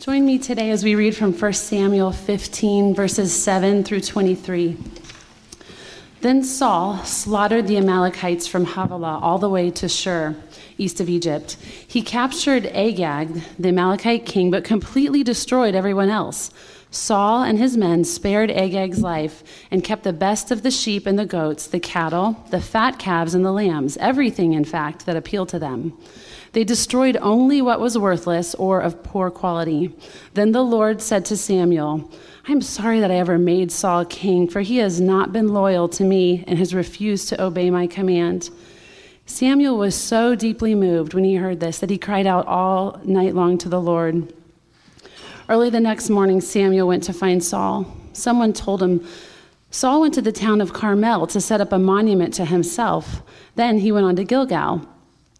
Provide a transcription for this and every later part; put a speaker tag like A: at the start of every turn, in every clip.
A: Join me today as we read from 1 Samuel 15, verses 7 through 23. Then Saul slaughtered the Amalekites from Havilah all the way to Shur, east of Egypt. He captured Agag, the Amalekite king, but completely destroyed everyone else. Saul and his men spared Agag's life and kept the best of the sheep and the goats, the cattle, the fat calves, and the lambs, everything, in fact, that appealed to them. They destroyed only what was worthless or of poor quality. Then the Lord said to Samuel, I'm sorry that I ever made Saul king, for he has not been loyal to me and has refused to obey my command. Samuel was so deeply moved when he heard this that he cried out all night long to the Lord. Early the next morning, Samuel went to find Saul. Someone told him, Saul went to the town of Carmel to set up a monument to himself. Then he went on to Gilgal.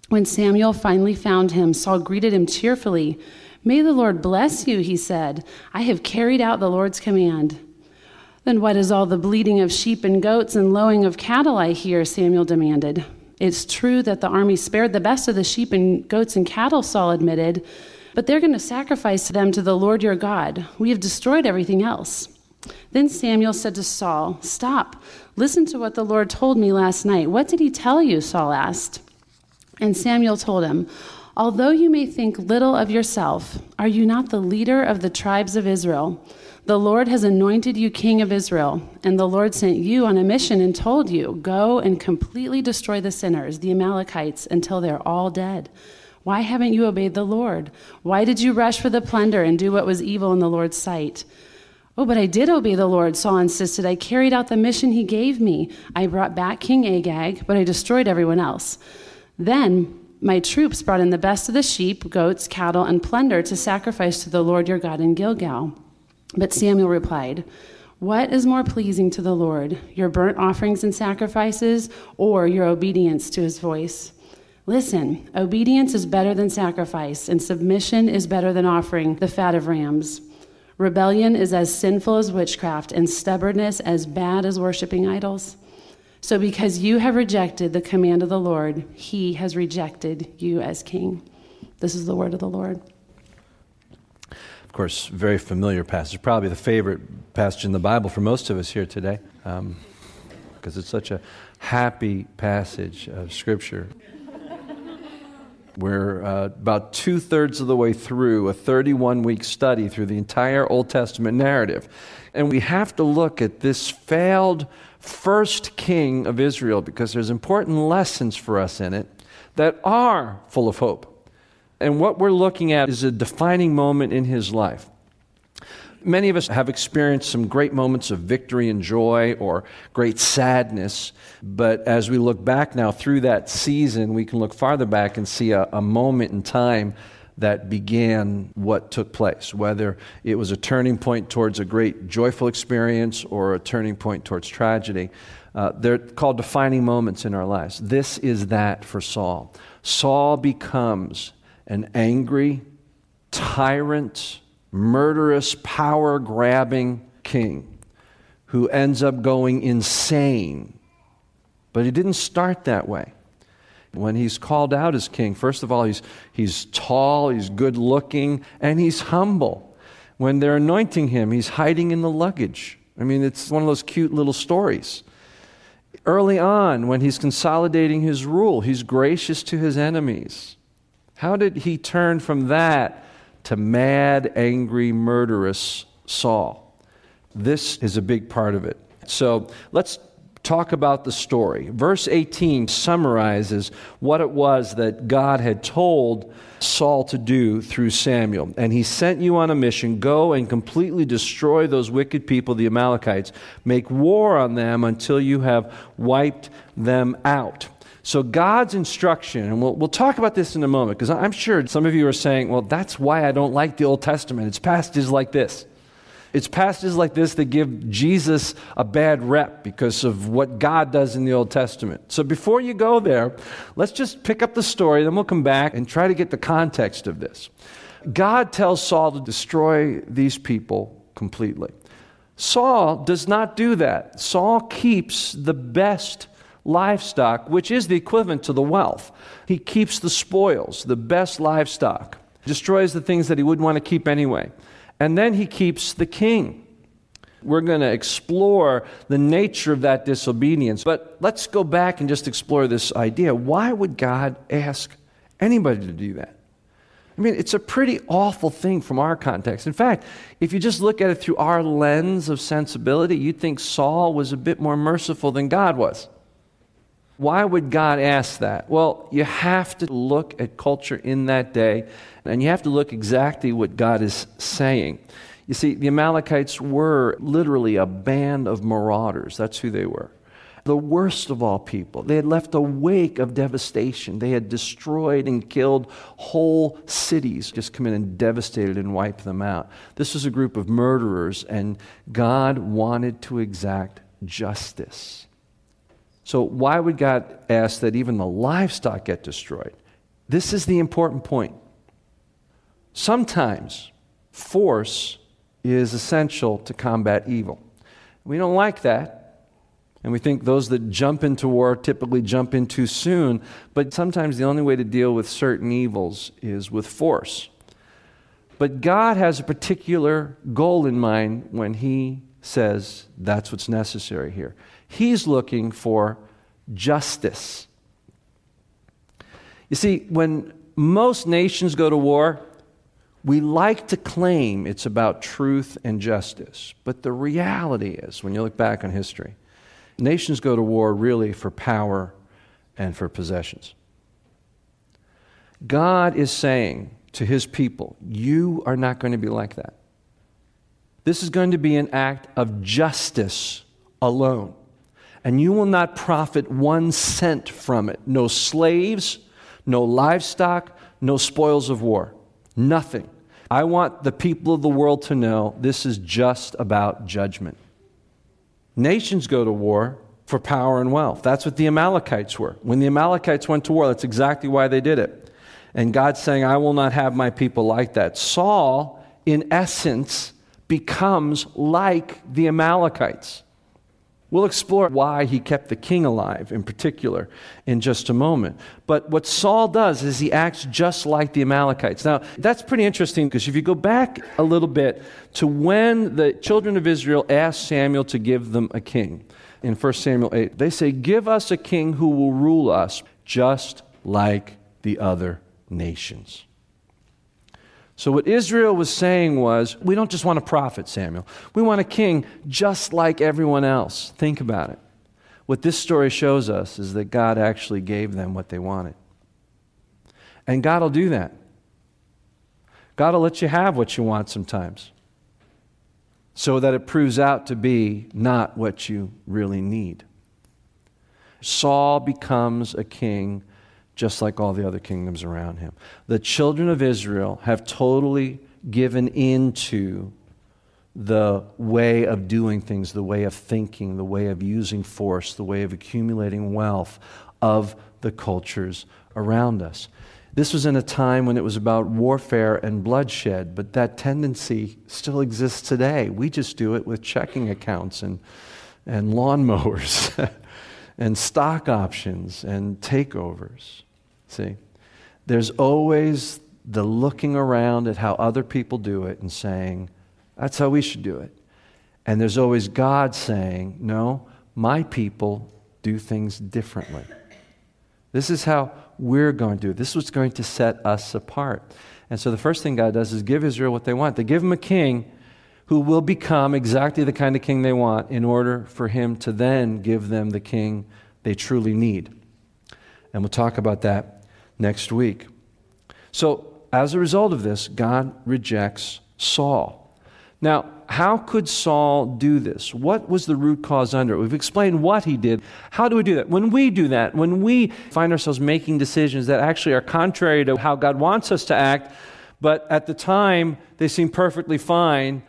A: When Samuel finally found him, Saul greeted him cheerfully. May the Lord bless you, he said. I have carried out the Lord's command. Then what is all the bleating of sheep and goats and lowing of cattle I hear? Samuel demanded. It's true that the army spared the best of the sheep and goats and cattle, Saul admitted, but they're going to sacrifice them to the Lord your God. We have destroyed everything else. Then Samuel said to Saul, Stop. Listen to what the Lord told me last night. What did he tell you? Saul asked. And Samuel told him, Although you may think little of yourself, are you not the leader of the tribes of Israel? The Lord has anointed you king of Israel, and the Lord sent you on a mission and told you, Go and completely destroy the sinners, the Amalekites, until they're all dead. Why haven't you obeyed the Lord? Why did you rush for the plunder and do what was evil in the Lord's sight? Oh, but I did obey the Lord, Saul insisted. I carried out the mission he gave me. I brought back King Agag, but I destroyed everyone else. Then my troops brought in the best of the sheep, goats, cattle, and plunder to sacrifice to the Lord your God in Gilgal. But Samuel replied, What is more pleasing to the Lord, your burnt offerings and sacrifices, or your obedience to his voice? Listen, obedience is better than sacrifice, and submission is better than offering the fat of rams. Rebellion is as sinful as witchcraft, and stubbornness as bad as worshiping idols. So, because you have rejected the command of the Lord, he has rejected you as king. This is the word of the Lord.
B: Of course, very familiar passage, probably the favorite passage in the Bible for most of us here today, because um, it's such a happy passage of Scripture. We're uh, about two thirds of the way through a 31 week study through the entire Old Testament narrative. And we have to look at this failed first king of Israel because there's important lessons for us in it that are full of hope. And what we're looking at is a defining moment in his life. Many of us have experienced some great moments of victory and joy or great sadness, but as we look back now through that season, we can look farther back and see a, a moment in time that began what took place, whether it was a turning point towards a great joyful experience or a turning point towards tragedy. Uh, they're called defining moments in our lives. This is that for Saul. Saul becomes an angry, tyrant, murderous, power grabbing king who ends up going insane. But he didn't start that way when he's called out as king, first of all, he's, he's tall, he's good looking, and he's humble. When they're anointing him, he's hiding in the luggage. I mean, it's one of those cute little stories. Early on, when he's consolidating his rule, he's gracious to his enemies. How did he turn from that to mad, angry, murderous Saul? This is a big part of it. So let's talk about the story. Verse 18 summarizes what it was that God had told Saul to do through Samuel. And he sent you on a mission go and completely destroy those wicked people, the Amalekites. Make war on them until you have wiped them out. So, God's instruction, and we'll, we'll talk about this in a moment, because I'm sure some of you are saying, well, that's why I don't like the Old Testament. It's passages like this. It's passages like this that give Jesus a bad rep because of what God does in the Old Testament. So before you go there, let's just pick up the story, then we'll come back and try to get the context of this. God tells Saul to destroy these people completely. Saul does not do that. Saul keeps the best livestock, which is the equivalent to the wealth. He keeps the spoils, the best livestock. destroys the things that he wouldn't want to keep anyway. And then he keeps the king. We're going to explore the nature of that disobedience. But let's go back and just explore this idea. Why would God ask anybody to do that? I mean, it's a pretty awful thing from our context. In fact, if you just look at it through our lens of sensibility, you'd think Saul was a bit more merciful than God was. Why would God ask that? Well, you have to look at culture in that day, and you have to look exactly what God is saying. You see, the Amalekites were literally a band of marauders. That's who they were. The worst of all people. They had left a wake of devastation. They had destroyed and killed whole cities, just come in and devastated and wiped them out. This was a group of murderers, and God wanted to exact justice. So, why would God ask that even the livestock get destroyed? This is the important point. Sometimes force is essential to combat evil. We don't like that. And we think those that jump into war typically jump in too soon. But sometimes the only way to deal with certain evils is with force. But God has a particular goal in mind when He says that's what's necessary here. He's looking for justice. You see, when most nations go to war, we like to claim it's about truth and justice. But the reality is, when you look back on history, nations go to war really for power and for possessions. God is saying to his people, You are not going to be like that. This is going to be an act of justice alone and you will not profit one cent from it. No slaves, no livestock, no spoils of war. Nothing. I want the people of the world to know this is just about judgment. Nations go to war for power and wealth. That's what the Amalekites were. When the Amalekites went to war, that's exactly why they did it. And God's saying, I will not have my people like that. Saul, in essence, becomes like the Amalekites. We'll explore why he kept the king alive in particular in just a moment. But what Saul does is he acts just like the Amalekites. Now, that's pretty interesting because if you go back a little bit to when the children of Israel asked Samuel to give them a king in 1 Samuel 8, they say, Give us a king who will rule us just like the other nations. So, what Israel was saying was, we don't just want a prophet, Samuel. We want a king just like everyone else. Think about it. What this story shows us is that God actually gave them what they wanted. And God will do that. God will let you have what you want sometimes so that it proves out to be not what you really need. Saul becomes a king just like all the other kingdoms around him. The children of Israel have totally given into the way of doing things, the way of thinking, the way of using force, the way of accumulating wealth of the cultures around us. This was in a time when it was about warfare and bloodshed, but that tendency still exists today. We just do it with checking accounts and, and lawnmowers and stock options and takeovers. See? There's always the looking around at how other people do it and saying, that's how we should do it. And there's always God saying, no, my people do things differently. This is how we're going to do it. This is what's going to set us apart. And so the first thing God does is give Israel what they want. They give him a king who will become exactly the kind of king they want in order for him to then give them the king they truly need. And we'll talk about that next week. So, as a result of this, God rejects Saul. Now, how could Saul do this? What was the root cause under it? We've explained what he did. How do we do that? When we do that, when we find ourselves making decisions that actually are contrary to how God wants us to act, but at the time they seem perfectly fine,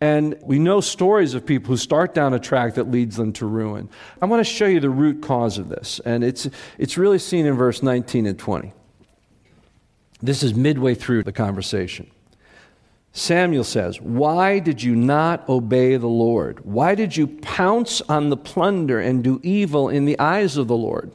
B: and we know stories of people who start down a track that leads them to ruin. I want to show you the root cause of this, and it's, it's really seen in verse 19 and 20. This is midway through the conversation. Samuel says, Why did you not obey the Lord? Why did you pounce on the plunder and do evil in the eyes of the Lord?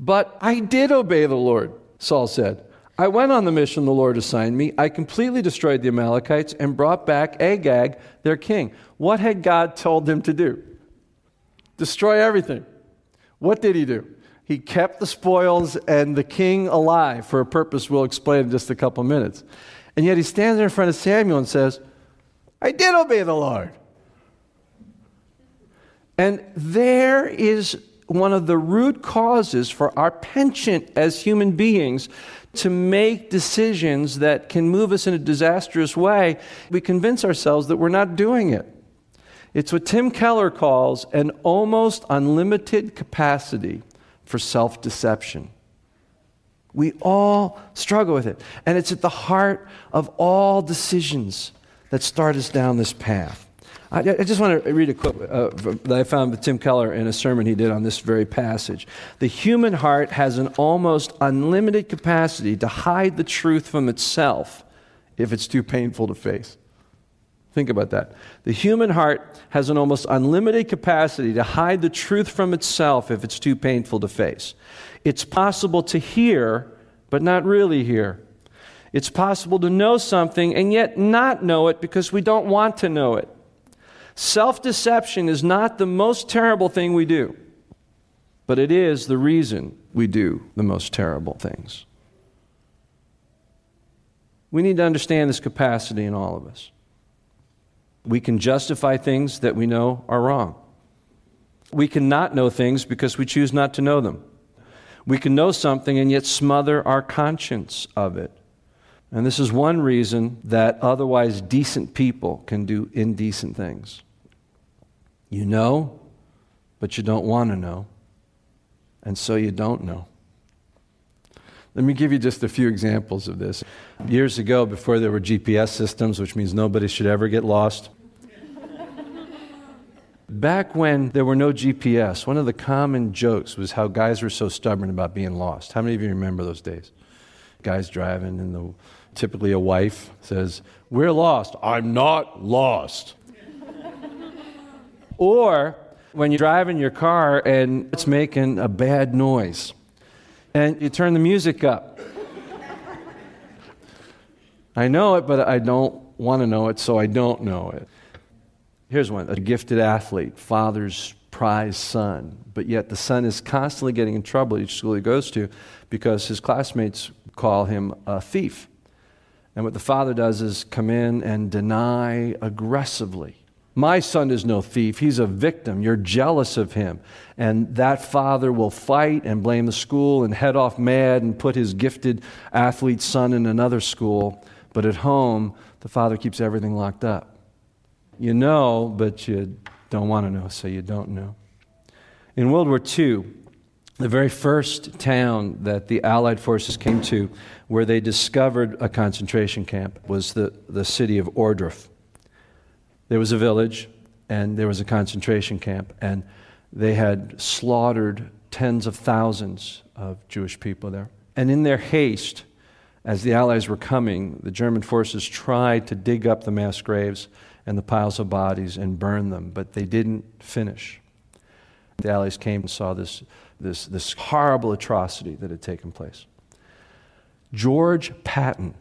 B: But I did obey the Lord, Saul said. I went on the mission the Lord assigned me. I completely destroyed the Amalekites and brought back Agag, their king. What had God told them to do? Destroy everything. What did he do? He kept the spoils and the king alive for a purpose we'll explain in just a couple minutes. And yet he stands in front of Samuel and says, I did obey the Lord. And there is one of the root causes for our penchant as human beings to make decisions that can move us in a disastrous way. We convince ourselves that we're not doing it. It's what Tim Keller calls an almost unlimited capacity for self deception. We all struggle with it. And it's at the heart of all decisions that start us down this path. I, I just want to read a quote uh, that I found with Tim Keller in a sermon he did on this very passage. The human heart has an almost unlimited capacity to hide the truth from itself if it's too painful to face. Think about that. The human heart has an almost unlimited capacity to hide the truth from itself if it's too painful to face. It's possible to hear, but not really hear. It's possible to know something and yet not know it because we don't want to know it. Self deception is not the most terrible thing we do, but it is the reason we do the most terrible things. We need to understand this capacity in all of us. We can justify things that we know are wrong. We can not know things because we choose not to know them. We can know something and yet smother our conscience of it. And this is one reason that otherwise decent people can do indecent things. You know, but you don't want to know. And so you don't know. Let me give you just a few examples of this. Years ago, before there were GPS systems, which means nobody should ever get lost, back when there were no GPS, one of the common jokes was how guys were so stubborn about being lost. How many of you remember those days? Guys driving, and the, typically a wife says, We're lost. I'm not lost. Or when you're driving your car and it's making a bad noise and you turn the music up. I know it, but I don't want to know it, so I don't know it. Here's one a gifted athlete, father's prized son, but yet the son is constantly getting in trouble at each school he goes to because his classmates call him a thief. And what the father does is come in and deny aggressively my son is no thief. He's a victim. You're jealous of him. And that father will fight and blame the school and head off mad and put his gifted athlete son in another school. But at home, the father keeps everything locked up. You know, but you don't want to know, so you don't know. In World War II, the very first town that the Allied forces came to where they discovered a concentration camp was the, the city of Ohrdruf. There was a village, and there was a concentration camp, and they had slaughtered tens of thousands of Jewish people there. And in their haste, as the Allies were coming, the German forces tried to dig up the mass graves and the piles of bodies and burn them, but they didn't finish. The Allies came and saw this, this, this horrible atrocity that had taken place. George Patton,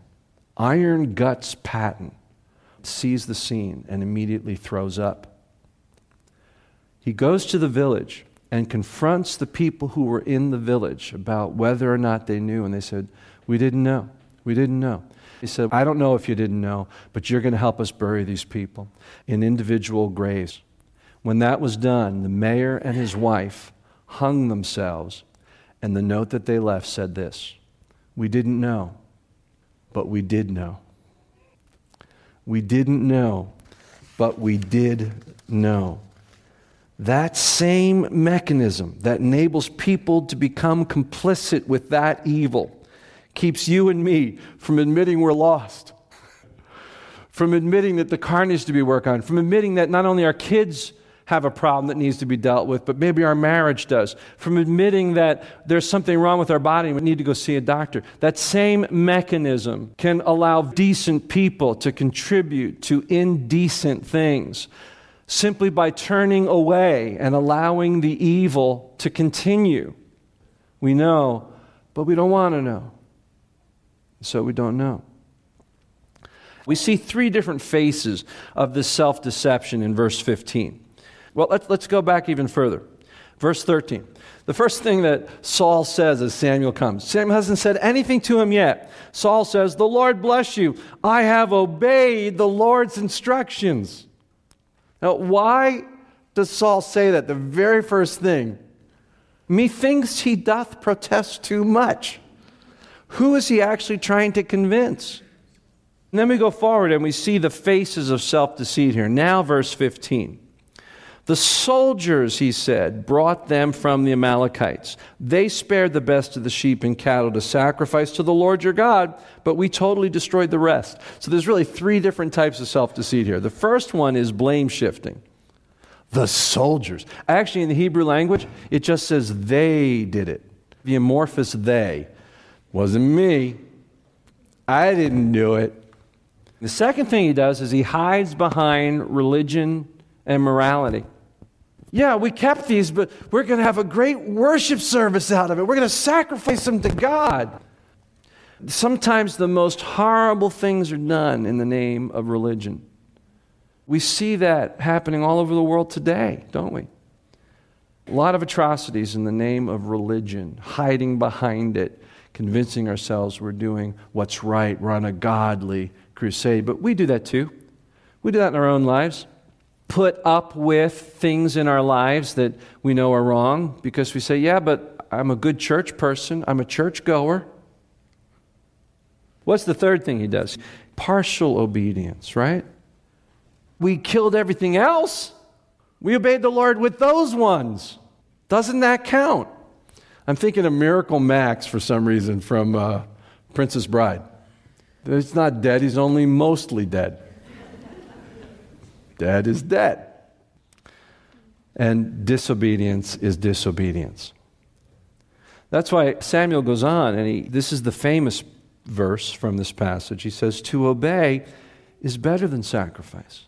B: Iron Guts Patton, sees the scene and immediately throws up. He goes to the village and confronts the people who were in the village about whether or not they knew. And they said, We didn't know. We didn't know. He said, I don't know if you didn't know, but you're going to help us bury these people in individual graves. When that was done, the mayor and his wife hung themselves, and the note that they left said this We didn't know, but we did know. We didn't know, but we did know. That same mechanism that enables people to become complicit with that evil keeps you and me from admitting we're lost, from admitting that the car needs to be worked on, from admitting that not only our kids have a problem that needs to be dealt with, but maybe our marriage does. From admitting that there's something wrong with our body and we need to go see a doctor. That same mechanism can allow decent people to contribute to indecent things simply by turning away and allowing the evil to continue. We know, but we don't want to know. So we don't know. We see three different faces of this self deception in verse 15. Well, let's, let's go back even further. Verse 13. The first thing that Saul says as Samuel comes, Samuel hasn't said anything to him yet. Saul says, The Lord bless you. I have obeyed the Lord's instructions. Now, why does Saul say that? The very first thing. Methinks he doth protest too much. Who is he actually trying to convince? And then we go forward and we see the faces of self deceit here. Now, verse 15. The soldiers, he said, brought them from the Amalekites. They spared the best of the sheep and cattle to sacrifice to the Lord your God, but we totally destroyed the rest. So there's really three different types of self deceit here. The first one is blame shifting. The soldiers. Actually, in the Hebrew language, it just says they did it. The amorphous they. Wasn't me. I didn't do it. The second thing he does is he hides behind religion and morality. Yeah, we kept these, but we're going to have a great worship service out of it. We're going to sacrifice them to God. Sometimes the most horrible things are done in the name of religion. We see that happening all over the world today, don't we? A lot of atrocities in the name of religion, hiding behind it, convincing ourselves we're doing what's right, we're on a godly crusade. But we do that too. We do that in our own lives put up with things in our lives that we know are wrong because we say, yeah, but I'm a good church person, I'm a church goer. What's the third thing he does? Partial obedience, right? We killed everything else. We obeyed the Lord with those ones. Doesn't that count? I'm thinking of Miracle Max for some reason from uh, Princess Bride. He's not dead, he's only mostly dead. Dead is dead. And disobedience is disobedience. That's why Samuel goes on, and he, this is the famous verse from this passage. He says, To obey is better than sacrifice,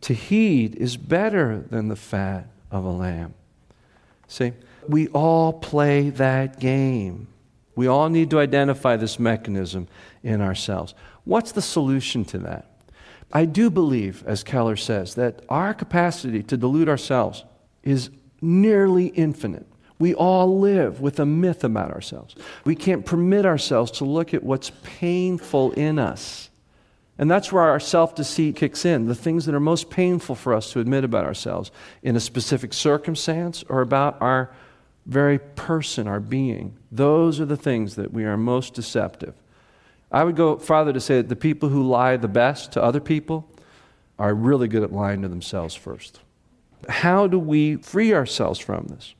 B: to heed is better than the fat of a lamb. See, we all play that game. We all need to identify this mechanism in ourselves. What's the solution to that? I do believe, as Keller says, that our capacity to delude ourselves is nearly infinite. We all live with a myth about ourselves. We can't permit ourselves to look at what's painful in us. And that's where our self deceit kicks in the things that are most painful for us to admit about ourselves in a specific circumstance or about our very person, our being. Those are the things that we are most deceptive. I would go farther to say that the people who lie the best to other people are really good at lying to themselves first. How do we free ourselves from this?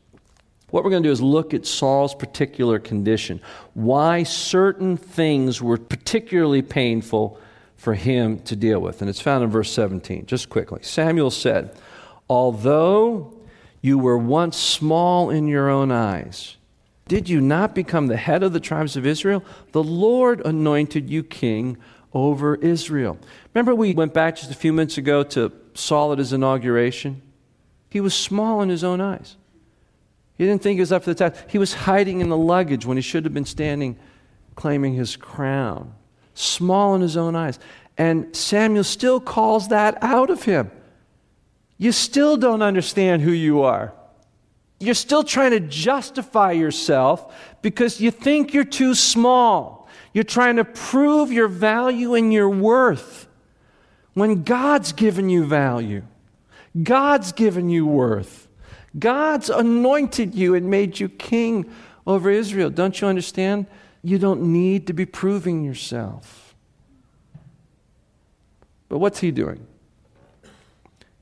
B: What we're going to do is look at Saul's particular condition, why certain things were particularly painful for him to deal with. And it's found in verse 17. Just quickly. Samuel said, Although you were once small in your own eyes, did you not become the head of the tribes of Israel? The Lord anointed you king over Israel. Remember, we went back just a few minutes ago to Saul at his inauguration? He was small in his own eyes. He didn't think he was up for the task. He was hiding in the luggage when he should have been standing claiming his crown. Small in his own eyes. And Samuel still calls that out of him. You still don't understand who you are. You're still trying to justify yourself because you think you're too small. You're trying to prove your value and your worth when God's given you value. God's given you worth. God's anointed you and made you king over Israel. Don't you understand? You don't need to be proving yourself. But what's he doing?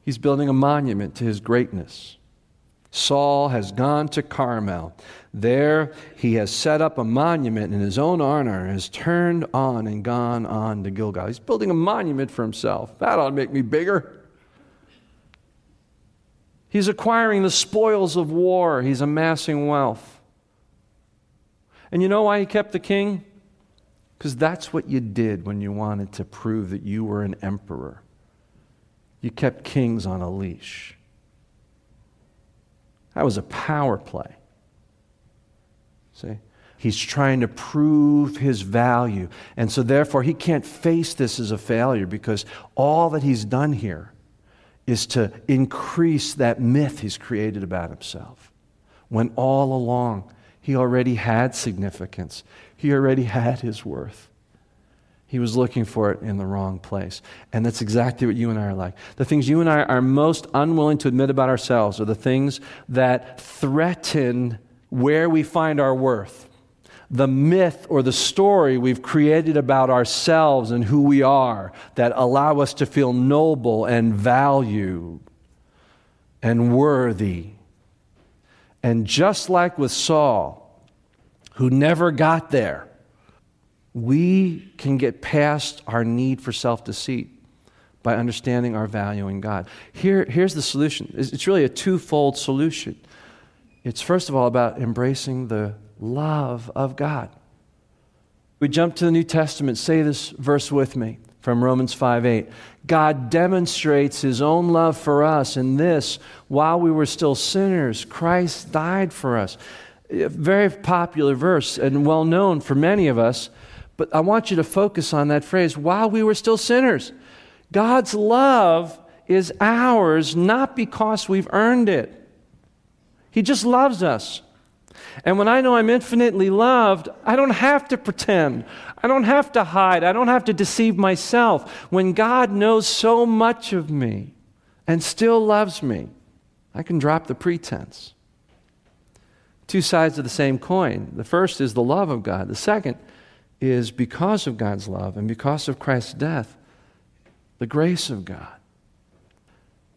B: He's building a monument to his greatness. Saul has gone to Carmel. There he has set up a monument in his own honor, has turned on and gone on to Gilgal. He's building a monument for himself. That ought to make me bigger. He's acquiring the spoils of war, he's amassing wealth. And you know why he kept the king? Because that's what you did when you wanted to prove that you were an emperor. You kept kings on a leash. That was a power play. See? He's trying to prove his value. And so, therefore, he can't face this as a failure because all that he's done here is to increase that myth he's created about himself. When all along, he already had significance, he already had his worth. He was looking for it in the wrong place. And that's exactly what you and I are like. The things you and I are most unwilling to admit about ourselves are the things that threaten where we find our worth. The myth or the story we've created about ourselves and who we are that allow us to feel noble and valued and worthy. And just like with Saul, who never got there, we can get past our need for self deceit by understanding our value in God. Here, here's the solution it's really a twofold solution. It's first of all about embracing the love of God. We jump to the New Testament, say this verse with me from Romans 5 8. God demonstrates his own love for us in this while we were still sinners, Christ died for us. A very popular verse and well known for many of us. But I want you to focus on that phrase while we were still sinners. God's love is ours not because we've earned it, He just loves us. And when I know I'm infinitely loved, I don't have to pretend. I don't have to hide. I don't have to deceive myself. When God knows so much of me and still loves me, I can drop the pretense. Two sides of the same coin. The first is the love of God, the second is because of God's love and because of Christ's death, the grace of God.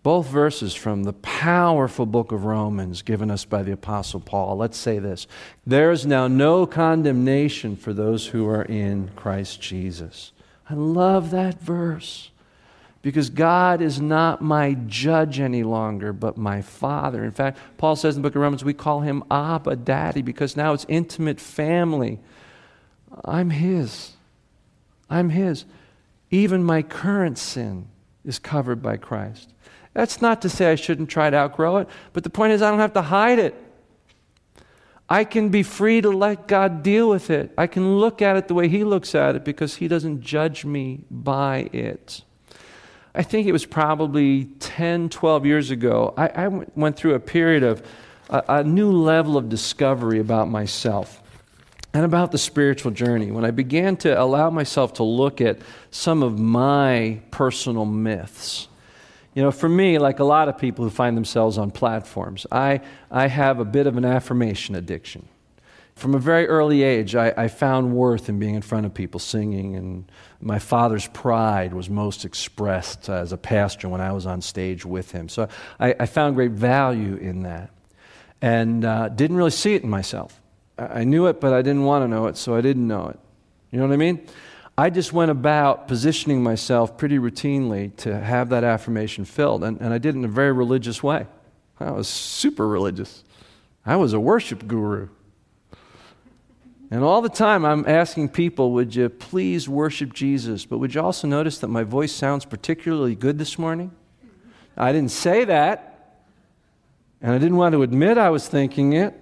B: Both verses from the powerful book of Romans given us by the Apostle Paul. Let's say this There is now no condemnation for those who are in Christ Jesus. I love that verse because God is not my judge any longer, but my Father. In fact, Paul says in the book of Romans, we call him Abba, Daddy, because now it's intimate family. I'm His. I'm His. Even my current sin is covered by Christ. That's not to say I shouldn't try to outgrow it, but the point is I don't have to hide it. I can be free to let God deal with it. I can look at it the way He looks at it because He doesn't judge me by it. I think it was probably 10, 12 years ago, I, I went through a period of a, a new level of discovery about myself and about the spiritual journey, when I began to allow myself to look at some of my personal myths. You know, for me, like a lot of people who find themselves on platforms, I, I have a bit of an affirmation addiction. From a very early age, I, I found worth in being in front of people singing, and my father's pride was most expressed as a pastor when I was on stage with him. So I, I found great value in that and uh, didn't really see it in myself. I knew it, but I didn't want to know it, so I didn't know it. You know what I mean? I just went about positioning myself pretty routinely to have that affirmation filled, and, and I did it in a very religious way. I was super religious. I was a worship guru. And all the time I'm asking people, would you please worship Jesus? But would you also notice that my voice sounds particularly good this morning? I didn't say that, and I didn't want to admit I was thinking it.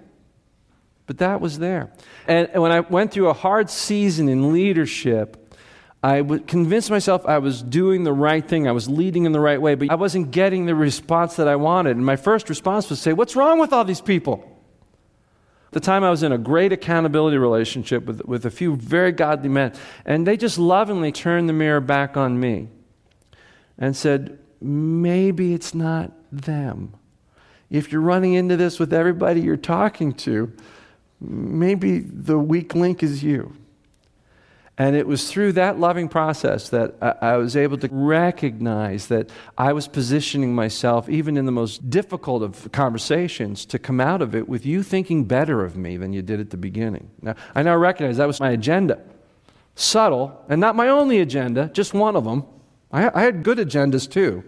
B: But that was there. And, when I went through a hard season in leadership, I convinced myself I was doing the right thing. I was leading in the right way, but I wasn't getting the response that I wanted. And my first response was say, What's wrong with all these people? At the time, I was in a great accountability relationship with, with a few very godly men, and they just lovingly turned the mirror back on me and said, Maybe it's not them. If you're running into this with everybody you're talking to, maybe the weak link is you. And it was through that loving process that I, was able to recognize that I was positioning myself, even in the most difficult of conversations, to come out of it with you thinking better of me than you did at the beginning. Now, I now recognize that was my agenda. Subtle, and not my only agenda, just one of them. I, I had good agendas too,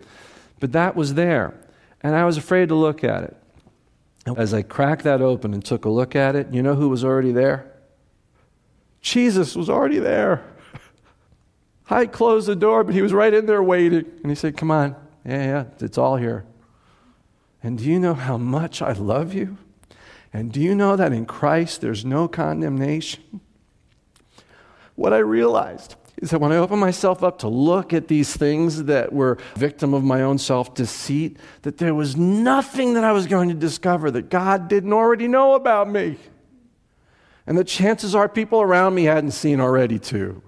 B: but that was there. And I was afraid to look at it. As I cracked that open and took a look at it, you know who was already there? Jesus was already there. I closed the door, but he was right in there waiting. And he said, Come on. Yeah, yeah, it's all here. And do you know how much I love you? And do you know that in Christ there's no condemnation? What I realized is that when I opened myself up to look at these things that were victim of my own self-deceit, that there was nothing that I was going to discover that God didn't already know about me. And the chances are people around me hadn't seen already too.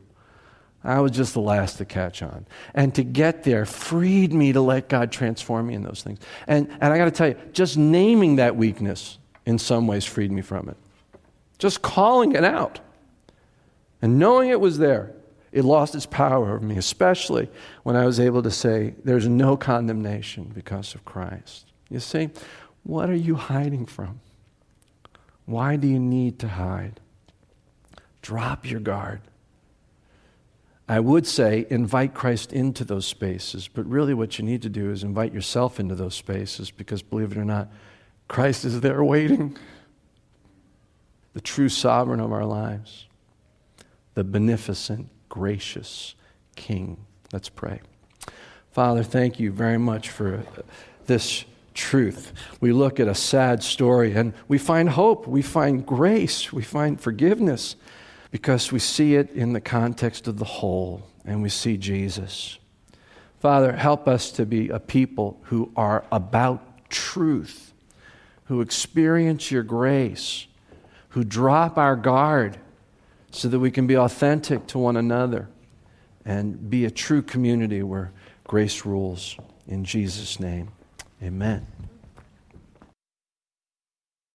B: I was just the last to catch on. And to get there freed me to let God transform me in those things. And, and I got to tell you, just naming that weakness in some ways freed me from it. Just calling it out and knowing it was there it lost its power over me, especially when I was able to say, There's no condemnation because of Christ. You see, what are you hiding from? Why do you need to hide? Drop your guard. I would say invite Christ into those spaces, but really what you need to do is invite yourself into those spaces because, believe it or not, Christ is there waiting, the true sovereign of our lives, the beneficent gracious King. Let's pray. Father, thank you very much for this truth. We look at a sad story and we find hope, we find grace, we find forgiveness because we see it in the context of the whole and we see Jesus. Father, help us to be a people who are about truth, who experience your grace, who drop our guard so that we can be authentic to one another and be a true community where grace rules. In Jesus' name, amen.